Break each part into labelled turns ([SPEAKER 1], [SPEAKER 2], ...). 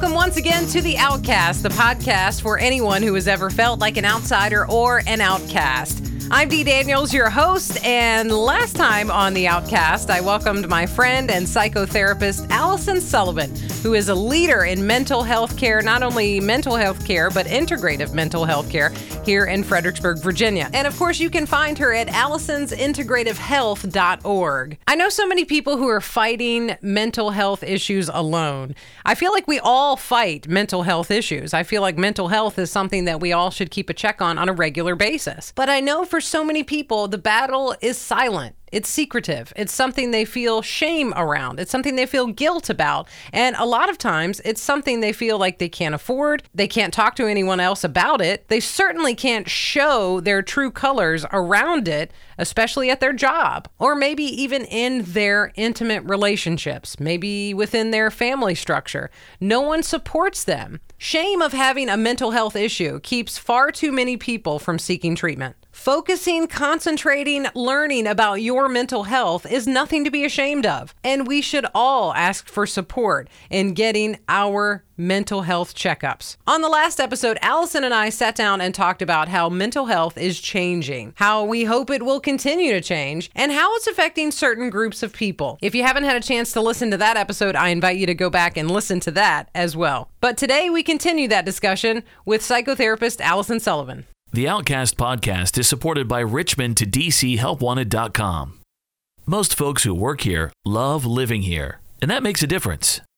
[SPEAKER 1] Welcome once again to The Outcast, the podcast for anyone who has ever felt like an outsider or an outcast. I'm Dee Daniels, your host, and last time on The Outcast, I welcomed my friend and psychotherapist, Alison Sullivan, who is a leader in mental health care, not only mental health care, but integrative mental health care here in Fredericksburg, Virginia. And of course, you can find her at allisonsintegrativehealth.org. I know so many people who are fighting mental health issues alone. I feel like we all fight mental health issues. I feel like mental health is something that we all should keep a check on on a regular basis. But I know for for so many people, the battle is silent. It's secretive. It's something they feel shame around. It's something they feel guilt about. And a lot of times, it's something they feel like they can't afford. They can't talk to anyone else about it. They certainly can't show their true colors around it, especially at their job, or maybe even in their intimate relationships, maybe within their family structure. No one supports them. Shame of having a mental health issue keeps far too many people from seeking treatment. Focusing, concentrating, learning about your mental health is nothing to be ashamed of. And we should all ask for support in getting our mental health checkups. On the last episode, Alison and I sat down and talked about how mental health is changing, how we hope it will continue to change, and how it's affecting certain groups of people. If you haven't had a chance to listen to that episode, I invite you to go back and listen to that as well. But today we continue that discussion with psychotherapist Alison Sullivan.
[SPEAKER 2] The Outcast podcast is supported by Richmond to DC HelpWanted.com. Most folks who work here love living here, and that makes a difference.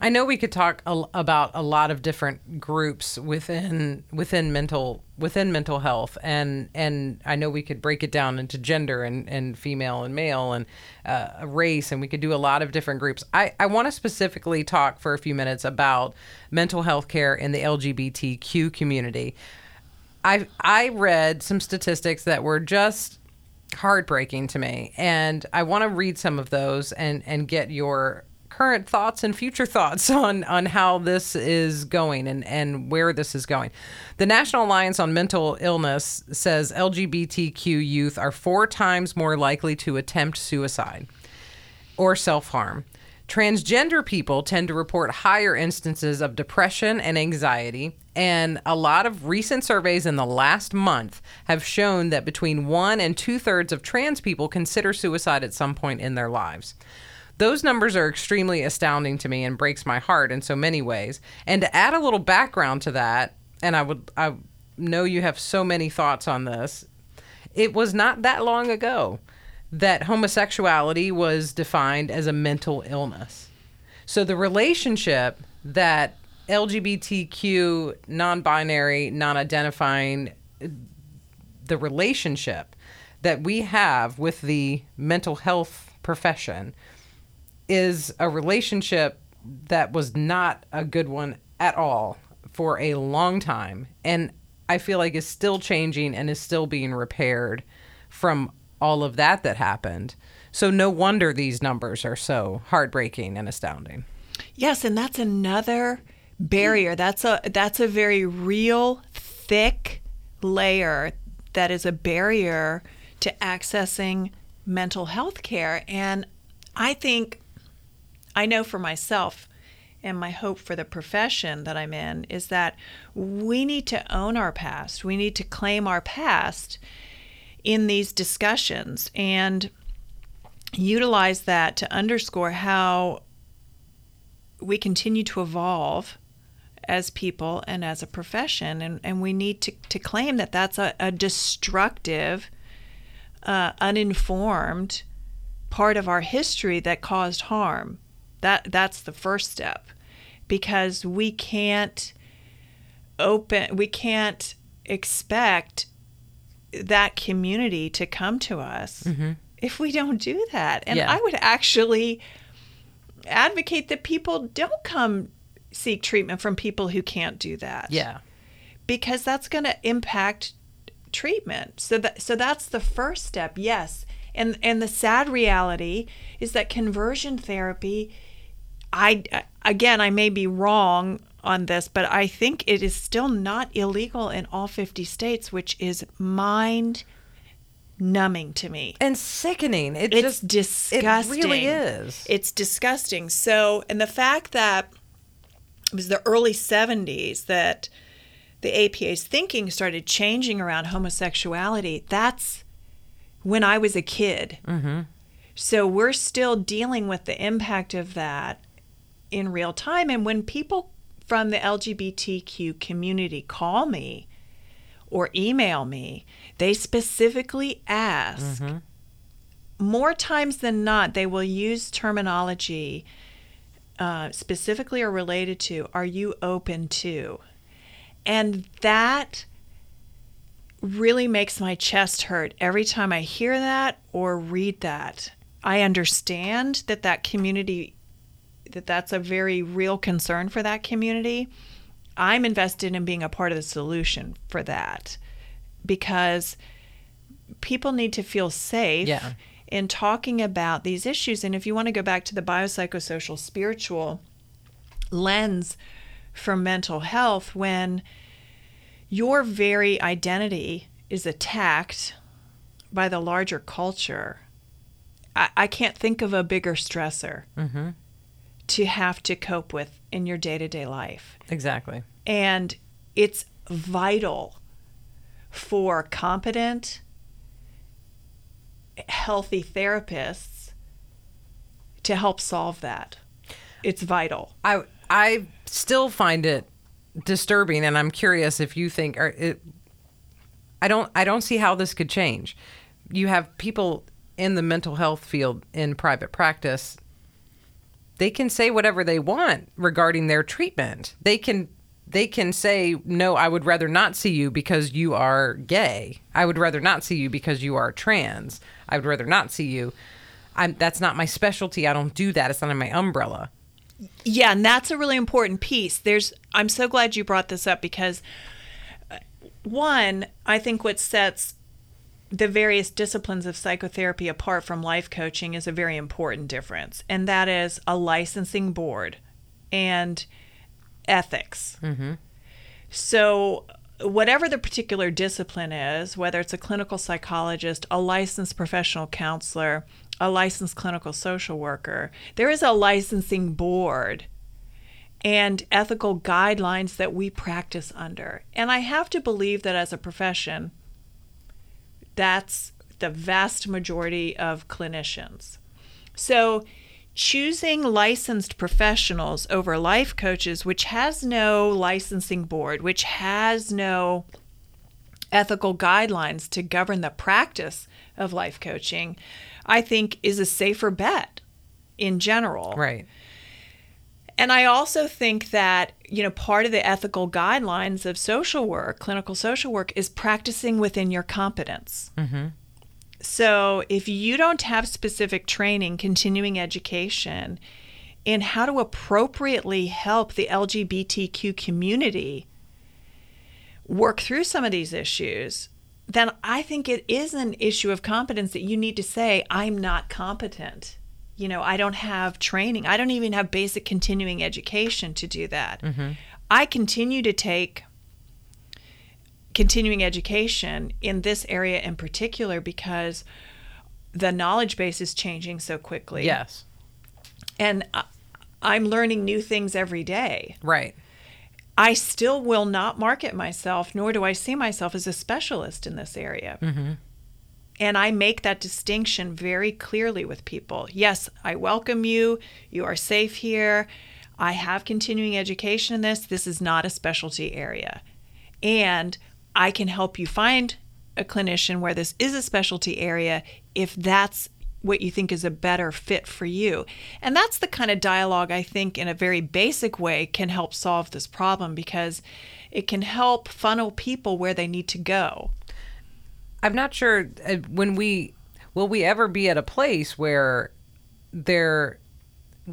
[SPEAKER 1] I know we could talk a, about a lot of different groups within within mental within mental health, and and I know we could break it down into gender and, and female and male and uh, race, and we could do a lot of different groups. I I want to specifically talk for a few minutes about mental health care in the LGBTQ community. I I read some statistics that were just heartbreaking to me, and I want to read some of those and and get your current thoughts and future thoughts on, on how this is going and, and where this is going. The National Alliance on Mental Illness says LGBTQ youth are four times more likely to attempt suicide or self harm. Transgender people tend to report higher instances of depression and anxiety, and a lot of recent surveys in the last month have shown that between one and two thirds of trans people consider suicide at some point in their lives. Those numbers are extremely astounding to me and breaks my heart in so many ways. And to add a little background to that, and I would I know you have so many thoughts on this. It was not that long ago that homosexuality was defined as a mental illness. So the relationship that LGBTQ, non binary, non identifying, the relationship that we have with the mental health profession is a relationship that was not a good one at all for a long time. And I feel like is still changing and is still being repaired from all of that that happened. So no wonder these numbers are so heartbreaking and astounding.
[SPEAKER 3] Yes, and that's another barrier. That's a that's a very real thick layer that is a barrier to accessing mental health care and I think I know for myself and my hope for the profession that I'm in is that we need to own our past. We need to claim our past in these discussions and utilize that to underscore how we continue to evolve as people and as a profession. And, and we need to, to claim that that's a, a destructive, uh, uninformed part of our history that caused harm. That that's the first step because we can't open we can't expect that community to come to us mm-hmm. if we don't do that. And yeah. I would actually advocate that people don't come seek treatment from people who can't do that.
[SPEAKER 1] Yeah.
[SPEAKER 3] because that's going to impact treatment. So that so that's the first step. Yes. And and the sad reality is that conversion therapy I again I may be wrong on this, but I think it is still not illegal in all 50 states, which is mind numbing to me.
[SPEAKER 1] And sickening. It
[SPEAKER 3] It's
[SPEAKER 1] just
[SPEAKER 3] disgusting.
[SPEAKER 1] It really is.
[SPEAKER 3] It's disgusting. So, and the fact that it was the early 70s that the APA's thinking started changing around homosexuality, that's when I was a kid. Mm-hmm. So we're still dealing with the impact of that in real time. And when people from the LGBTQ community call me or email me, they specifically ask more times than not, they will use terminology uh, specifically or related to, are you open to? And that really makes my chest hurt every time I hear that or read that. I understand that that community, that that's a very real concern for that community. I'm invested in being a part of the solution for that because people need to feel safe
[SPEAKER 1] Yeah.
[SPEAKER 3] in talking about these issues. And if you want to go back to the biopsychosocial spiritual lens for mental health, when your very identity is attacked by the larger culture, I, I can't think of a bigger stressor mm-hmm. To have to cope with in your day to day life.
[SPEAKER 1] exactly.
[SPEAKER 3] And it's vital for competent, healthy therapists to help solve that. It's vital.
[SPEAKER 1] I I still find it disturbing, and I'm curious if you think it. I don't I don't see how this could change. You have people in the mental health field in private practice. They can say whatever they want regarding their treatment. They can they can say no i would rather not see you because you are gay. I would rather not see you because you are trans. I would rather not see you. I'm, that's not my specialty. I don't do that. It's not in my umbrella.
[SPEAKER 3] Yeah, and that's a really important piece. There's I'm so glad you brought this up because uh, one, I think what sets the various disciplines of psychotherapy apart from life coaching is a very important difference, and that is a licensing board and ethics. Mm-hmm. So, whatever the particular discipline is, whether it's a clinical psychologist, a licensed professional counselor, a licensed clinical social worker, there is a licensing board and ethical guidelines that we practice under. And I have to believe that as a profession, that's the vast majority of clinicians. So, choosing licensed professionals over life coaches, which has no licensing board, which has no ethical guidelines to govern the practice of life coaching, I think is a safer bet in general.
[SPEAKER 1] right
[SPEAKER 3] And I also think that, you know, part of the ethical guidelines of social work, clinical social work, is practicing within your competence. Mm-hmm. So if you don't have specific training, continuing education in how to appropriately help the LGBTQ community work through some of these issues, then I think it is an issue of competence that you need to say, I'm not competent. You know, I don't have training. I don't even have basic continuing education to do that. Mm-hmm. I continue to take continuing education in this area in particular because the knowledge base is changing so quickly.
[SPEAKER 1] yes
[SPEAKER 3] And I- I'm learning new things every day.
[SPEAKER 1] right
[SPEAKER 3] I still will not market myself, nor do I see myself as a specialist in this area. Mm-hmm. And I make that distinction very clearly with people. Yes, I welcome you. You are safe here. I have continuing education in this. This is not a specialty area. And I can help you find a clinician where this is a specialty area if that's what you think is a better fit for you. And that's the kind of dialogue I think, in a very basic way, can help solve this problem because it can help funnel people where they need to go.
[SPEAKER 1] I'm not sure uh, when we will we ever be at a place where there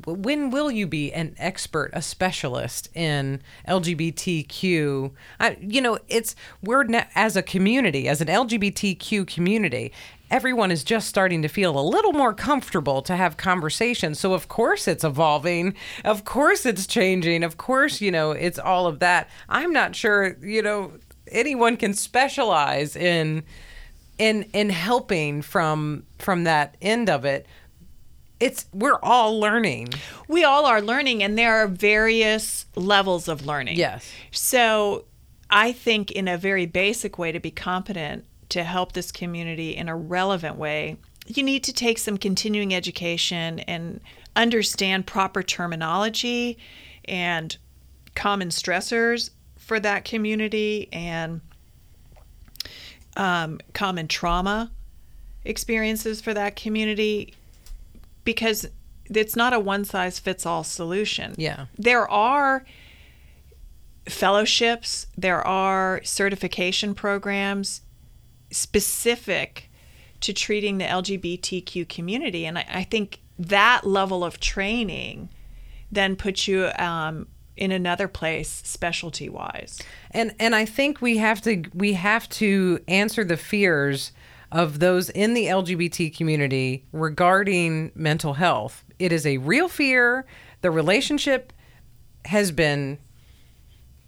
[SPEAKER 1] when will you be an expert, a specialist in LGBTQ? I, you know, it's we're as a community, as an LGBTQ community, everyone is just starting to feel a little more comfortable to have conversations. So of course it's evolving. Of course it's changing. Of course, you know, it's all of that. I'm not sure, you know, anyone can specialize in in in helping from from that end of it it's we're all learning
[SPEAKER 3] We all are learning, and there are various levels of learning.
[SPEAKER 1] Yes.
[SPEAKER 3] So I think, in a very basic way, to be competent to help this community in a relevant way, you need to take some continuing education and understand proper terminology and common stressors for that community and um, common trauma experiences for that community because it's not a one size fits all solution.
[SPEAKER 1] Yeah.
[SPEAKER 3] There are fellowships, there are certification programs specific to treating the LGBTQ community. And I, I think that level of training then puts you um, in another place specialty wise.
[SPEAKER 1] and and i think we have to we have to answer the fears of those in the lgbt community regarding mental health it is a real fear the relationship has been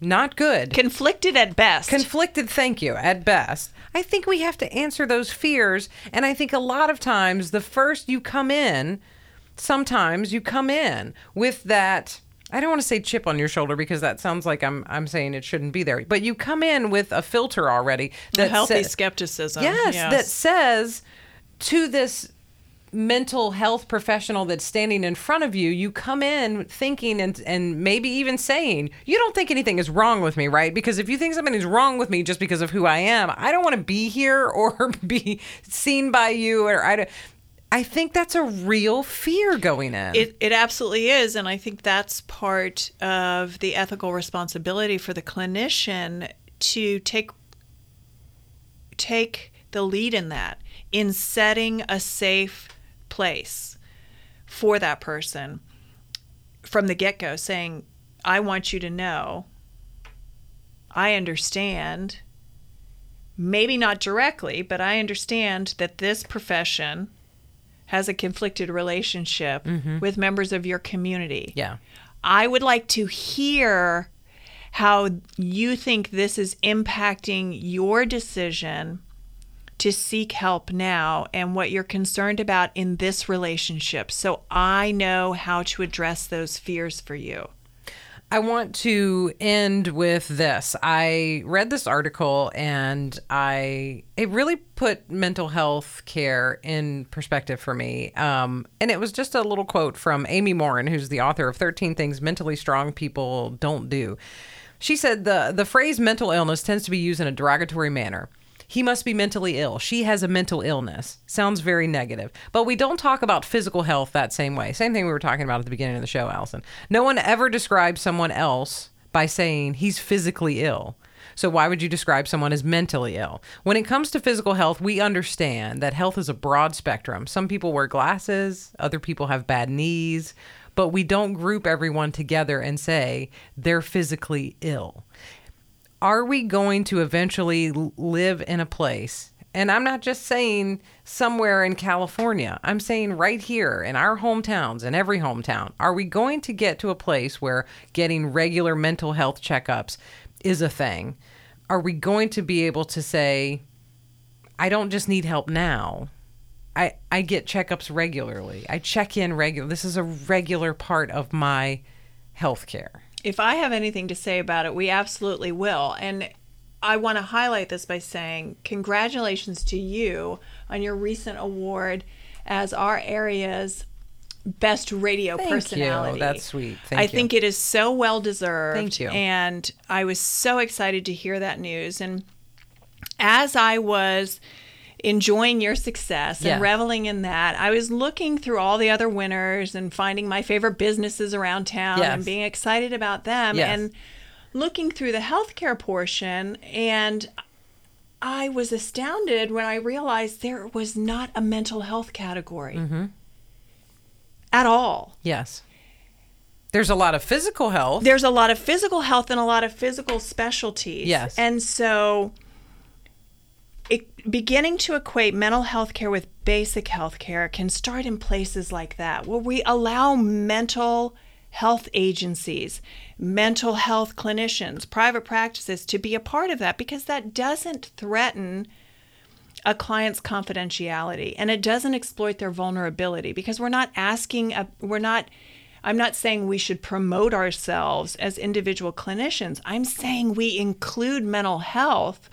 [SPEAKER 1] not good
[SPEAKER 3] Conflicted at best.
[SPEAKER 1] conflicted thank you at best i think we have to answer those fears and i think a lot of times the first you come in sometimes you come in with that i don't want to say chip on your shoulder because that sounds like i'm i'm saying it shouldn't be there but you come in with a filter already
[SPEAKER 3] A healthy
[SPEAKER 1] sa-
[SPEAKER 3] skepticism.
[SPEAKER 1] yes, that says to this mental health professional that's standing in front of you, you come in thinking and and maybe even saying, you don't think anything is wrong with me, right? Because if you think something is wrong with me just because of who I am, I don't want to be here or be seen by you or I don't I think that's a real fear going in.
[SPEAKER 3] It, it absolutely is. And I think that's part of the ethical responsibility for the clinician to take take the lead in that, in setting a safe place for that person from the get go, saying, I want you to know, I understand, maybe not directly, but I understand that this profession has a conflicted relationship mm-hmm. with members of your community.
[SPEAKER 1] yeah.
[SPEAKER 3] I would like to hear how you think this is impacting your decision to seek help now and what you're concerned about in this relationship so I know how to address those fears for you.
[SPEAKER 1] I want to end with this. I read this article and I it really put mental health care in perspective for me. Um, and it was just a little quote from Amy Morin, who's the author of 13 Things Mentally Strong People Don't Do. She said the the phrase mental illness tends to be used in a derogatory manner. He must be mentally ill. She has a mental illness. Sounds very negative. But we don't talk about physical health that same way. Same thing we were talking about at the beginning of the show, Alison. No one ever describes someone else by saying he's physically ill. So why would you describe someone as mentally ill? When it comes to physical health, we understand that health is a broad spectrum. Some people wear glasses, other people have bad knees, but we don't group everyone together and say they're physically ill are we going to eventually live in a place? And I'm not just saying somewhere in California. I'm saying right here in our hometowns, in every hometown. Are we going to get to a place where getting regular mental health checkups is a thing? Are we going to be able to say, I don't just need help now. I, I get checkups regularly. I check in regular. This is a regular part of my health care.
[SPEAKER 3] If I have anything to say about it, we absolutely will. And I want to highlight this by saying congratulations to you on your recent award as our area's best radio
[SPEAKER 1] Thank you.
[SPEAKER 3] personality.
[SPEAKER 1] That's sweet. Thank you.
[SPEAKER 3] I
[SPEAKER 1] you.
[SPEAKER 3] think it is so well deserved.
[SPEAKER 1] Thank you.
[SPEAKER 3] And I was so excited to hear that news. And as I was enjoying your success and
[SPEAKER 1] Yeah.
[SPEAKER 3] reveling in that, I was looking through all the other winners and finding my favorite businesses around town
[SPEAKER 1] Yes.
[SPEAKER 3] and being excited about them
[SPEAKER 1] Yes.
[SPEAKER 3] and looking through the healthcare portion and I was astounded when I realized there was not a mental health category
[SPEAKER 1] Mm-hmm.
[SPEAKER 3] at all.
[SPEAKER 1] Yes. There's a lot of physical health.
[SPEAKER 3] there's a lot of physical health and a lot of physical specialties.
[SPEAKER 1] Yes.
[SPEAKER 3] And so it, beginning to equate mental health care with basic health care can start in places like that, where we allow mental health agencies, mental health clinicians, private practices to be a part of that because that doesn't threaten a client's confidentiality and it doesn't exploit their vulnerability because we're not asking a, we're not I'm not saying we should promote ourselves as individual clinicians. I'm saying we include mental health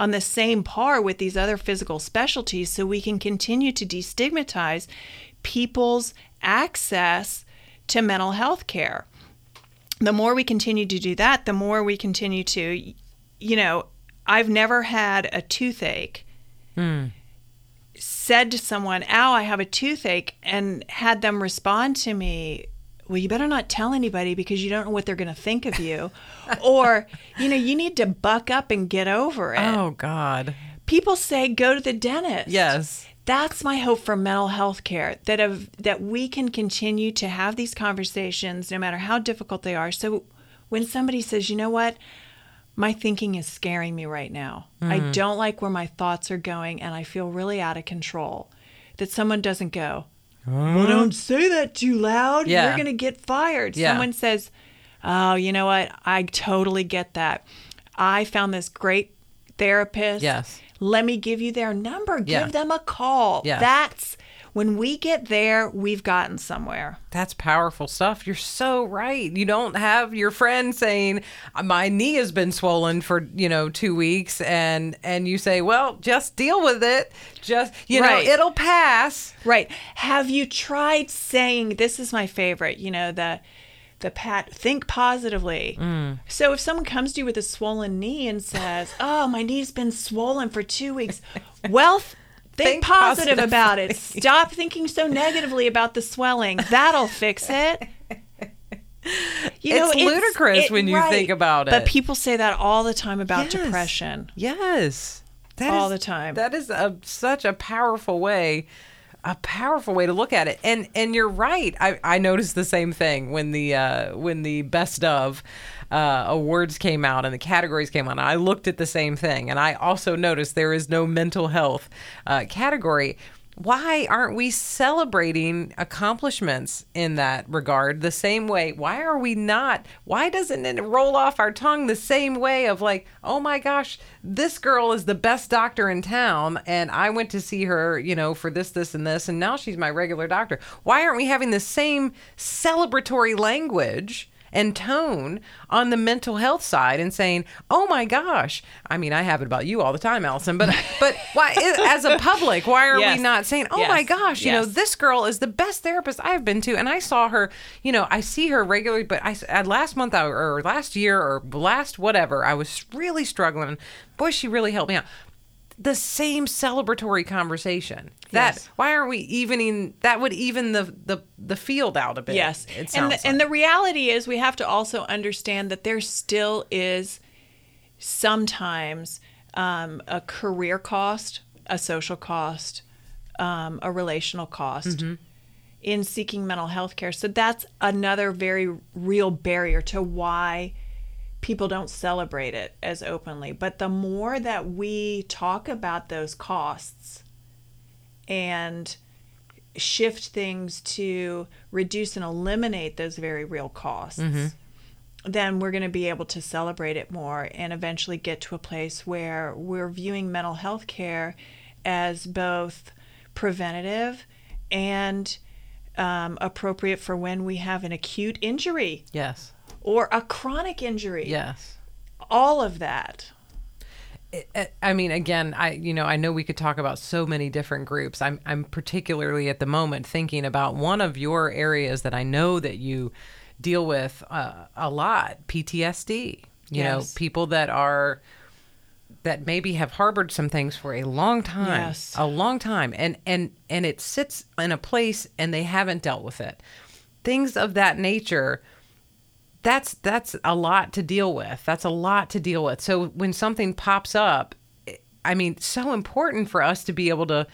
[SPEAKER 3] on the same par with these other physical specialties so we can continue to destigmatize people's access to mental health care. The more we continue to do that, the more we continue to, you know, I've never had a toothache hmm. said to someone, Ow, I have a toothache, and had them respond to me, Well, you better not tell anybody because you don't know what they're going to think of you. or, you know, you need to buck up and get over it.
[SPEAKER 1] oh God.
[SPEAKER 3] People say, Go to the dentist.
[SPEAKER 1] Yes.
[SPEAKER 3] That's my hope for mental health care that of that we can continue to have these conversations no matter how difficult they are. So when somebody says, "You know what? My thinking is scaring me right now. I mm-hmm. don't like where my thoughts are going and I feel really out of control." That someone doesn't go, "Well, don't say that too loud.
[SPEAKER 1] Yeah.
[SPEAKER 3] You're going to get fired."
[SPEAKER 1] Yeah.
[SPEAKER 3] Someone says, "Oh, you know what? I totally get that. I found this great therapist.
[SPEAKER 1] Yes.
[SPEAKER 3] Let me give you their number.
[SPEAKER 1] Yeah.
[SPEAKER 3] Give them a call.
[SPEAKER 1] Yes.
[SPEAKER 3] That's when we get there, we've gotten somewhere.
[SPEAKER 1] That's powerful stuff. You're so right. You don't have your friend saying my knee has been swollen for, you know, 2 weeks and and you say, "Well, just deal with it. Just, you
[SPEAKER 3] Right.
[SPEAKER 1] know, it'll pass."
[SPEAKER 3] Right. Have you tried saying this is my favorite, you know, the the pat think positively.
[SPEAKER 1] Mm.
[SPEAKER 3] So if someone comes to you with a swollen knee and says, "Oh, my knee's been swollen for 2 weeks." Well, th- think,
[SPEAKER 1] Think
[SPEAKER 3] positive about it. Stop thinking so negatively about the swelling. That'll fix it. You
[SPEAKER 1] It's ludicrous when you think about it.
[SPEAKER 3] But people say that all the time about
[SPEAKER 1] Yes.
[SPEAKER 3] depression.
[SPEAKER 1] Yes. That
[SPEAKER 3] All
[SPEAKER 1] is-
[SPEAKER 3] the time.
[SPEAKER 1] That is a, such a powerful way a powerful way to look at it. And and you're right. I, I noticed the same thing when the uh, when the best of uh, awards came out and the categories came out. I looked at the same thing, and I also noticed there is no mental health uh, category. Why aren't we celebrating accomplishments in that regard the same way? Why are we not? Why doesn't it roll off our tongue the same way of like, oh my gosh, this girl is the best doctor in town, and I went to see her, you know, for this, this, and this, and now she's my regular doctor. Why aren't we having the same celebratory language? And tone on the mental health side and saying, "Oh my gosh!" I mean, I have it about you all the time, Alison. But but why, as a public, why are
[SPEAKER 3] Yes.
[SPEAKER 1] we not saying, "Oh
[SPEAKER 3] Yes.
[SPEAKER 1] my gosh!" You know, this girl is the best therapist I've been to, and I saw her. You know, I see her regularly, but I uh, last month or last year or last whatever, I was really struggling. Boy, she really helped me out. The same celebratory conversation. That
[SPEAKER 3] Yes.
[SPEAKER 1] why aren't we evening? That would even the the the field out a bit.
[SPEAKER 3] Yes.
[SPEAKER 1] it
[SPEAKER 3] and
[SPEAKER 1] sounds
[SPEAKER 3] the, and the reality is we have to also understand that there still is sometimes um, a career cost, a social cost, um, a relational cost in seeking mental health care. So that's another very real barrier to why people don't celebrate it as openly. But the more that we talk about those costs and shift things to reduce and eliminate those very real costs, mm-hmm. then we're going to be able to celebrate it more and eventually get to a place where we're viewing mental health care as both preventative and um, appropriate for when we have an acute injury
[SPEAKER 1] yes,
[SPEAKER 3] or a chronic injury.
[SPEAKER 1] yes.
[SPEAKER 3] All of that.
[SPEAKER 1] I- I mean, again, I you know I know we could talk about so many different groups. I'm I'm particularly at the moment thinking about one of your areas that I know that you deal with uh, a lot: PTSD. You know, people that are that maybe have harbored some things for a long time,
[SPEAKER 3] Yes.
[SPEAKER 1] a long time, and and and it sits in a place and they haven't dealt with it. Things of that nature that's that's a lot to deal with. That's a lot to deal with. So when something pops up, I mean, so important for us to be able to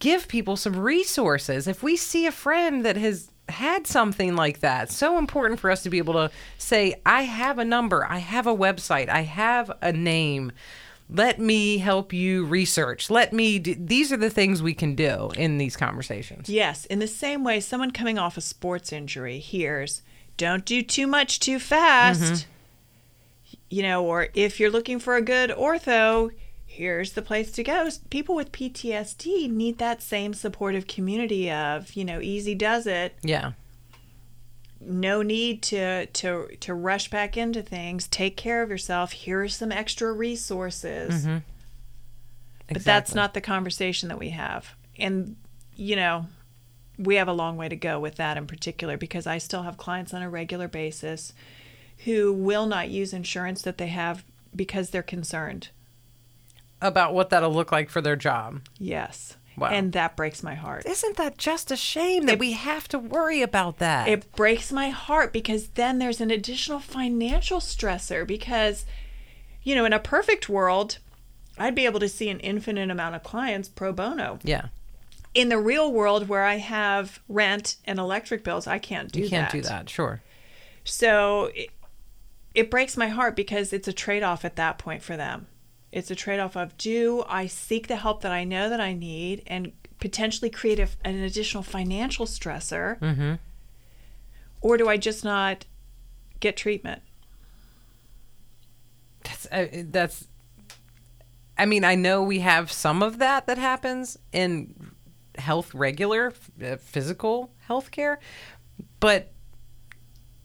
[SPEAKER 1] give people some resources. If we see a friend that has had something like that. So important for us to be able to say, I have a number, I have a website, I have a name. Let me help you research. Let me do, these are the things we can do in these conversations.
[SPEAKER 3] Yes, in the same way someone coming off a sports injury hears, don't do too much too fast. Mm-hmm. You know, or if you're looking for a good ortho, here's the place to go. People with PTSD need that same supportive community of, you know, easy does it.
[SPEAKER 1] Yeah.
[SPEAKER 3] No need to to to rush back into things. Take care of yourself. Here are some extra resources. Mm-hmm. But that's not the conversation that we have. And you know, we have a long way to go with that in particular because I still have clients on a regular basis who will not use insurance that they have because they're concerned.
[SPEAKER 1] about what that'll look like for their job.
[SPEAKER 3] Yes.
[SPEAKER 1] Wow.
[SPEAKER 3] And that breaks my heart.
[SPEAKER 1] Isn't that just a shame that we have to worry about that?
[SPEAKER 3] It breaks my heart because then there's an additional financial stressor because you know, in a perfect world, I'd be able to see an infinite amount of clients pro bono.
[SPEAKER 1] yeah.
[SPEAKER 3] In the real world where I have rent and electric bills, I can't do that.
[SPEAKER 1] You can't
[SPEAKER 3] that.
[SPEAKER 1] do that. Sure.
[SPEAKER 3] So it, it breaks my heart because it's a trade off at that point for them. It's a trade off of do I seek the help that I know that I need and potentially create a, an additional financial stressor,
[SPEAKER 1] Mm-hmm.
[SPEAKER 3] or do I just not get treatment?
[SPEAKER 1] That's uh, that's. I mean, I know we have some of that that happens in health regular uh, physical health care, but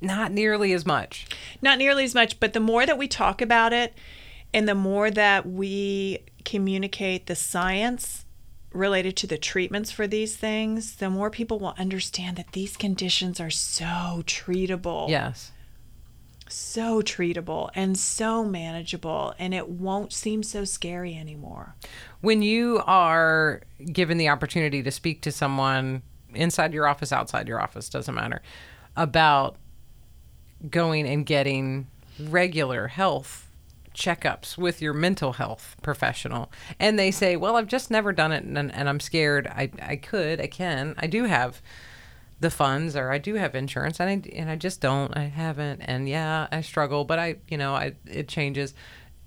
[SPEAKER 1] not nearly as much.
[SPEAKER 3] Not nearly as much, but the more that we talk about it and the more that we communicate the science related to the treatments for these things, the more people will understand that these conditions are so treatable.
[SPEAKER 1] Yes.
[SPEAKER 3] so treatable and so manageable and it won't seem so scary anymore.
[SPEAKER 1] When you are given the opportunity to speak to someone inside your office, outside your office, doesn't matter, about going and getting regular health checkups with your mental health professional, and they say, Well, I've just never done it and, and I'm scared. I, I could, I can, I do have the funds or I do have insurance and I, and I just don't. I haven't. And yeah I struggle but I you know I it changes.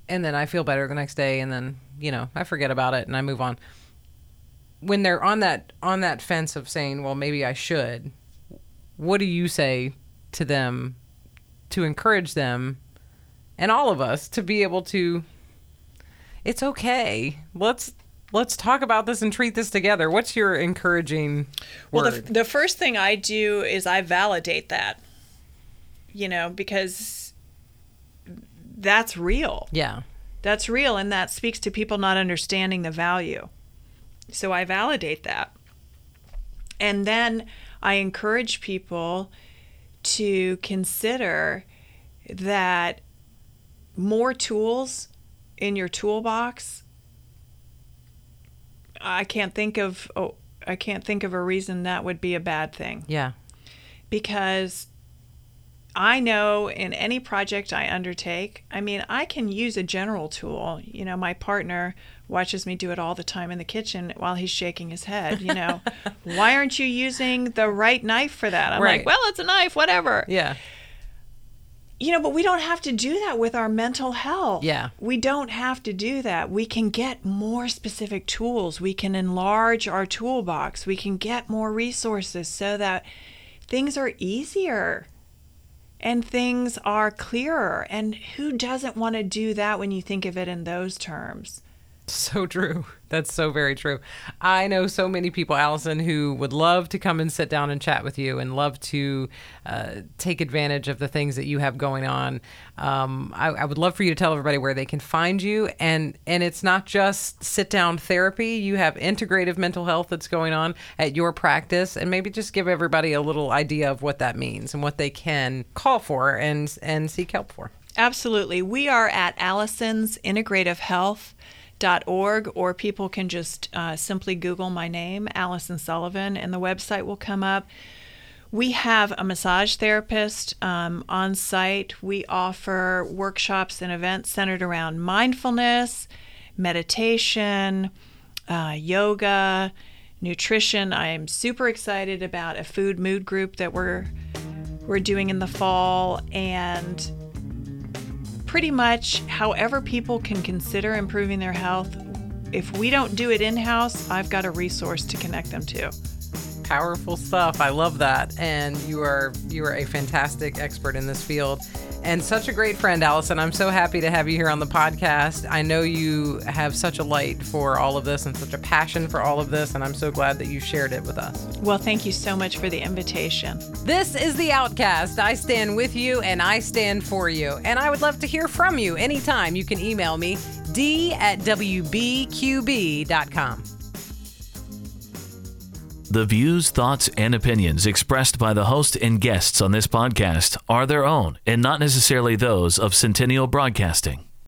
[SPEAKER 1] And then I feel better the next day and then you know I forget about it and I move on. When they're on that on that fence of saying well maybe I should what do you say to them to encourage them and all of us to be able to it's okay let's let's talk about this and treat this together what's your encouraging
[SPEAKER 3] Well, the, the first thing I do is I validate that, you know, because that's real.
[SPEAKER 1] yeah
[SPEAKER 3] That's real, and that speaks to people not understanding the value. So I validate that. And then I encourage people to consider that more tools in your toolbox. I can't think of oh, I can't think of a reason that would be a bad thing
[SPEAKER 1] yeah
[SPEAKER 3] because I know in any project I undertake, I mean, I can use a general tool. You know, my partner watches me do it all the time in the kitchen while he's shaking his head. You know, why aren't you using the right knife for that? I'm
[SPEAKER 1] Right.
[SPEAKER 3] like, well, it's a knife, whatever.
[SPEAKER 1] yeah
[SPEAKER 3] You know, but we don't have to do that with our mental health.
[SPEAKER 1] Yeah.
[SPEAKER 3] We don't have to do that. We can get more specific tools. We can enlarge our toolbox. We can get more resources so that things are easier and things are clearer. And who doesn't want to do that when you think of it in those terms?
[SPEAKER 1] So true. That's so very true. I know so many people, Alison, who would love to come and sit down and chat with you and love to uh, take advantage of the things that you have going on. Um, I, I would love for you to tell everybody where they can find you. And, and it's not just sit down therapy, you have integrative mental health that's going on at your practice. And maybe just give everybody a little idea of what that means and what they can call for and, and seek help for.
[SPEAKER 3] Absolutely. We are at Alison's Integrative Health. Org, or people can just uh, simply Google my name, Alison Sullivan, and the website will come up. We have a massage therapist um, on site. We offer workshops and events centered around mindfulness, meditation, uh, yoga, nutrition. I am super excited about a food mood group that we're we're doing in the fall and pretty much however people can consider improving their health if we don't do it in-house, I've got a resource to connect them to
[SPEAKER 1] powerful stuff. I love that. And you are you are a fantastic expert in this field and such a great friend, Alison. I'm so happy to have you here on the podcast. I know you have such a light for all of this and such a passion for all of this, and I'm so glad that you shared it with us.
[SPEAKER 3] Well, thank you so much for the invitation.
[SPEAKER 1] This is The Outcast. I stand with you and I stand for you. And I would love to hear from you anytime. You can email me, d at wbqb.com.
[SPEAKER 2] The views, thoughts, and opinions expressed by the host and guests on this podcast are their own and not necessarily those of Centennial Broadcasting.